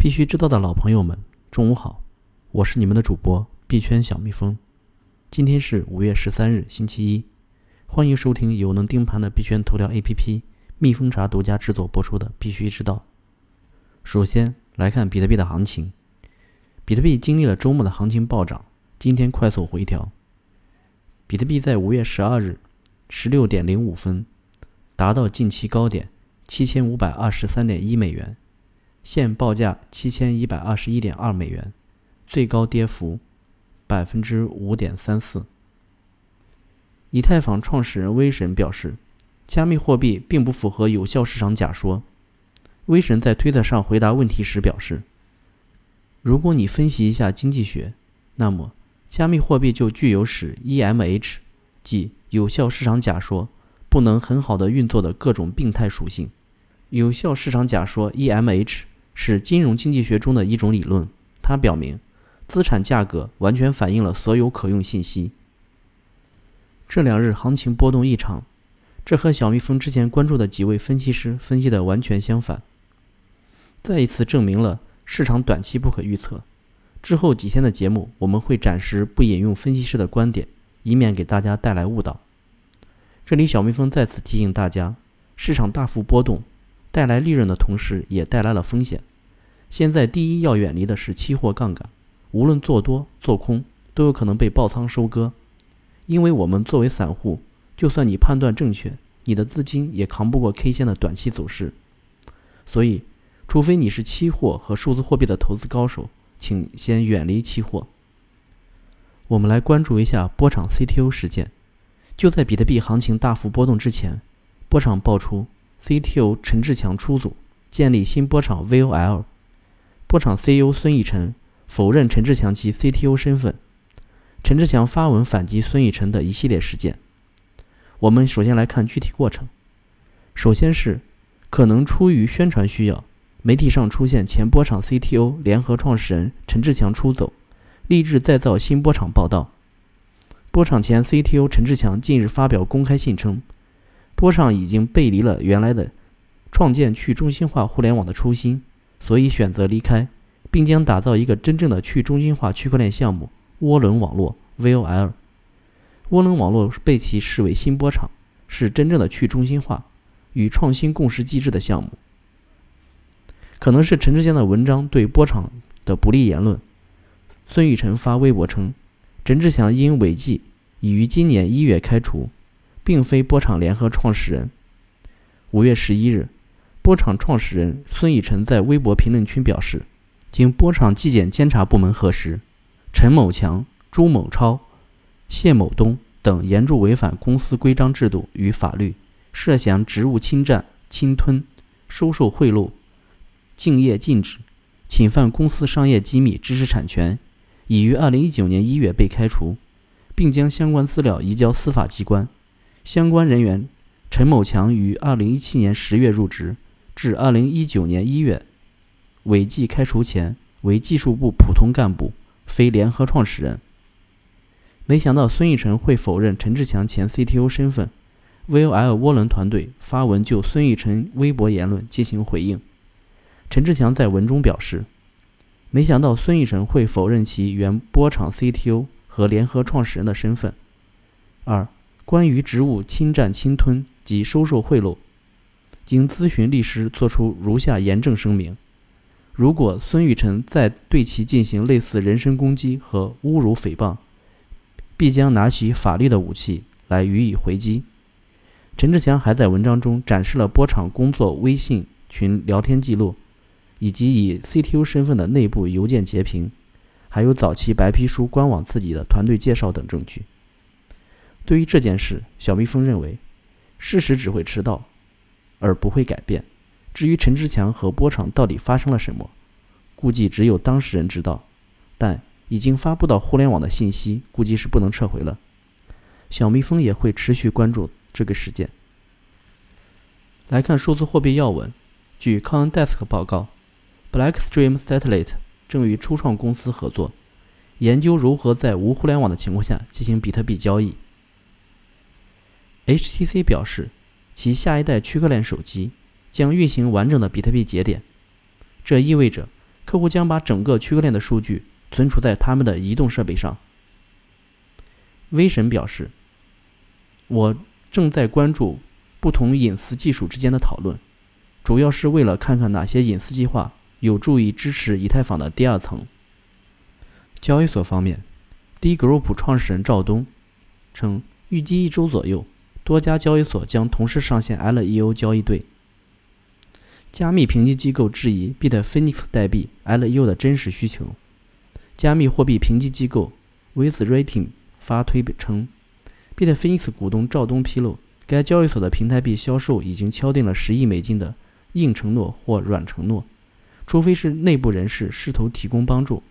必须知道的老朋友们，中午好，我是你们的主播币圈小蜜蜂。今天是五月十三日，星期一，欢迎收听有能盯盘的币圈头条 APP 蜜蜂茶独家制作播出的《必须知道》。首先来看比特币的行情，比特币经历了周末的行情暴涨，今天快速回调。比特币在五月十二日十六点零五分达到近期高点七千五百二十三点一美元。现报价七千一百二十一点二美元，最高跌幅百分之五点三四。以太坊创始人威神表示，加密货币并不符合有效市场假说。威神在推特上回答问题时表示，如果你分析一下经济学，那么加密货币就具有使 EMH，即有效市场假说不能很好的运作的各种病态属性。有效市场假说 EMH。是金融经济学中的一种理论，它表明资产价格完全反映了所有可用信息。这两日行情波动异常，这和小蜜蜂之前关注的几位分析师分析的完全相反，再一次证明了市场短期不可预测。之后几天的节目，我们会暂时不引用分析师的观点，以免给大家带来误导。这里小蜜蜂再次提醒大家，市场大幅波动带来利润的同时，也带来了风险。现在第一要远离的是期货杠杆，无论做多做空都有可能被爆仓收割。因为我们作为散户，就算你判断正确，你的资金也扛不过 K 线的短期走势。所以，除非你是期货和数字货币的投资高手，请先远离期货。我们来关注一下波场 CTO 事件。就在比特币行情大幅波动之前，波场爆出 CTO 陈志强出走，建立新波场 VOL。波场 CEO 孙义晨否认陈志强其 CTO 身份，陈志强发文反击孙义晨的一系列事件。我们首先来看具体过程。首先是可能出于宣传需要，媒体上出现前波场 CTO 联合创始人陈志强出走，立志再造新波场报道。波场前 CTO 陈志强近日发表公开信称，波场已经背离了原来的创建去中心化互联网的初心。所以选择离开，并将打造一个真正的去中心化区块链项目——涡轮网络 （VOL）。涡轮网络被其视为新波场，是真正的去中心化与创新共识机制的项目。可能是陈志江的文章对波场的不利言论。孙宇晨发微博称，陈志强因违纪已于今年一月开除，并非波场联合创始人。五月十一日。波场创始人孙以晨在微博评论区表示，经波场纪检监察部门核实，陈某强、朱某超、谢某东等严重违反公司规章制度与法律，涉嫌职务侵占、侵吞、收受贿赂、竞业禁止、侵犯公司商业机密、知识产权，已于二零一九年一月被开除，并将相关资料移交司法机关。相关人员陈某强于二零一七年十月入职。至二零一九年一月，违纪开除前为技术部普通干部，非联合创始人。没想到孙义晨会否认陈志强前 CTO 身份。VOL 涡轮团队发文就孙义晨微博言论进行回应。陈志强在文中表示，没想到孙义晨会否认其原波场 CTO 和联合创始人的身份。二、关于职务侵占、侵吞及收受贿赂。经咨询律师，作出如下严正声明：如果孙玉晨再对其进行类似人身攻击和侮辱诽谤，必将拿起法律的武器来予以回击。陈志强还在文章中展示了波场工作微信群聊天记录，以及以 CTO 身份的内部邮件截屏，还有早期白皮书官网自己的团队介绍等证据。对于这件事，小蜜蜂认为，事实只会迟到。而不会改变。至于陈志强和波场到底发生了什么，估计只有当事人知道。但已经发布到互联网的信息，估计是不能撤回了。小蜜蜂也会持续关注这个事件。来看数字货币要闻，据 CoinDesk 报告，Blackstream Satellite 正与初创公司合作，研究如何在无互联网的情况下进行比特币交易。HTC 表示。其下一代区块链手机将运行完整的比特币节点，这意味着客户将把整个区块链的数据存储在他们的移动设备上。威神表示：“我正在关注不同隐私技术之间的讨论，主要是为了看看哪些隐私计划有助于支持以太坊的第二层。”交易所方面，D Group 创始人赵东称，预计一周左右，多家交易所将同时上线 LEO 交易对。加密评级机构质疑 Bitfinex 代币 LEO 的真实需求。加密货币评级机构 WithRating 发推称，Bitfinex 股东赵东披露，该交易所的平台币销售已经敲定了十亿美金的硬承诺或软承诺，除非是内部人士试图提供帮助，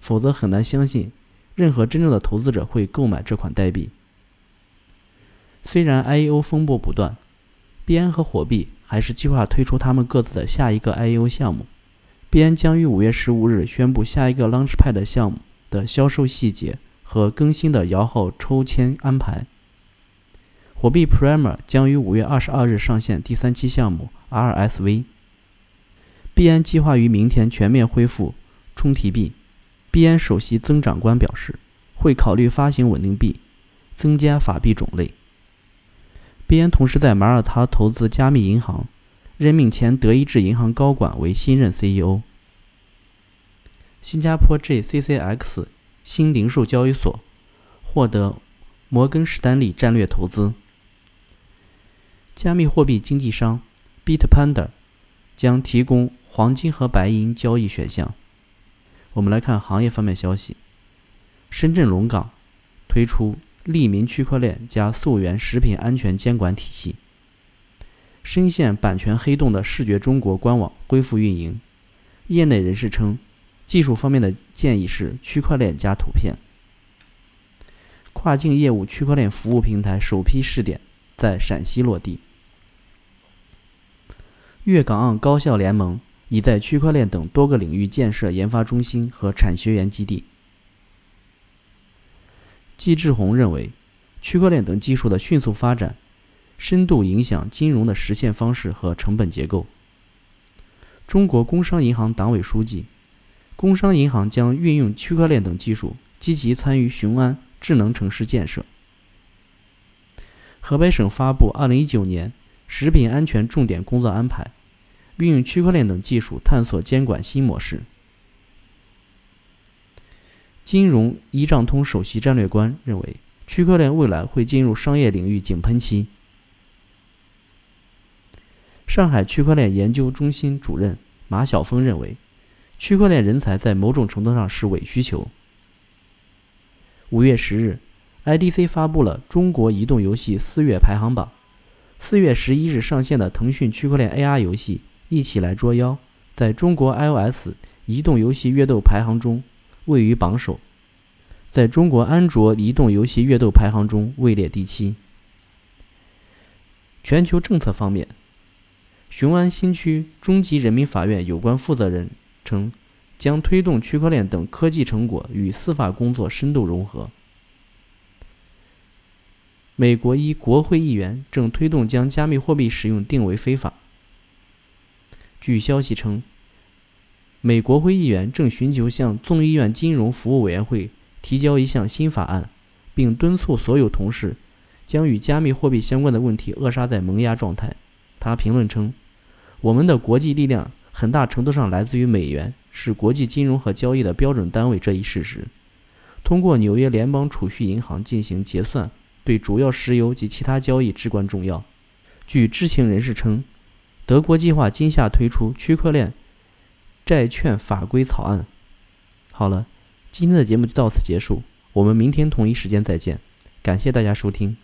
否则很难相信任何真正的投资者会购买这款代币。虽然 IEO 风波不断，币安和火币。还是计划推出他们各自的下一个 IEO 项目。币安将于五月十五日宣布下一个 Launchpad 项目的销售细节和更新的摇号抽签安排。火币 Primer 将于五月二十二日上线第三期项目 RSV。币安计划于明天全面恢复充提币。币安首席增长官表示，会考虑发行稳定币，增加法币种类。币安同时在马耳他投资加密银行，任命前德意志银行高管为新任 CEO。新加坡 JCCX 新零售交易所获得摩根士丹利战略投资。加密货币经纪商 Bitpanda 将提供黄金和白银交易选项。我们来看行业方面消息：深圳龙岗推出。利民区块链加溯源食品安全监管体系。深陷版权黑洞的视觉中国官网恢复运营。业内人士称，技术方面的建议是区块链加图片。跨境业务区块链服务平台首批试点在陕西落地。粤港澳高校联盟已在区块链等多个领域建设研发中心和产学研基地。季志宏认为，区块链等技术的迅速发展，深度影响金融的实现方式和成本结构。中国工商银行党委书记，工商银行将运用区块链等技术，积极参与雄安智能城市建设。河北省发布二零一九年食品安全重点工作安排，运用区块链等技术探索监管新模式。金融一账通首席战略官认为，区块链未来会进入商业领域井喷期。上海区块链研究中心主任马晓峰认为，区块链人才在某种程度上是伪需求。五月十日，IDC 发布了中国移动游戏四月排行榜，四月十一日上线的腾讯区块链 AR 游戏《一起来捉妖》在中国 iOS 移动游戏月度排行中。位于榜首，在中国安卓移动游戏月度排行中位列第七。全球政策方面，雄安新区中级人民法院有关负责人称，将推动区块链等科技成果与司法工作深度融合。美国一国会议员正推动将加密货币使用定为非法。据消息称。美国会议员正寻求向众议院金融服务委员会提交一项新法案，并敦促所有同事将与加密货币相关的问题扼杀在萌芽状态。他评论称：“我们的国际力量很大程度上来自于美元是国际金融和交易的标准单位这一事实。通过纽约联邦储蓄银行进行结算，对主要石油及其他交易至关重要。”据知情人士称，德国计划今夏推出区块链。债券法规草案。好了，今天的节目就到此结束，我们明天同一时间再见，感谢大家收听。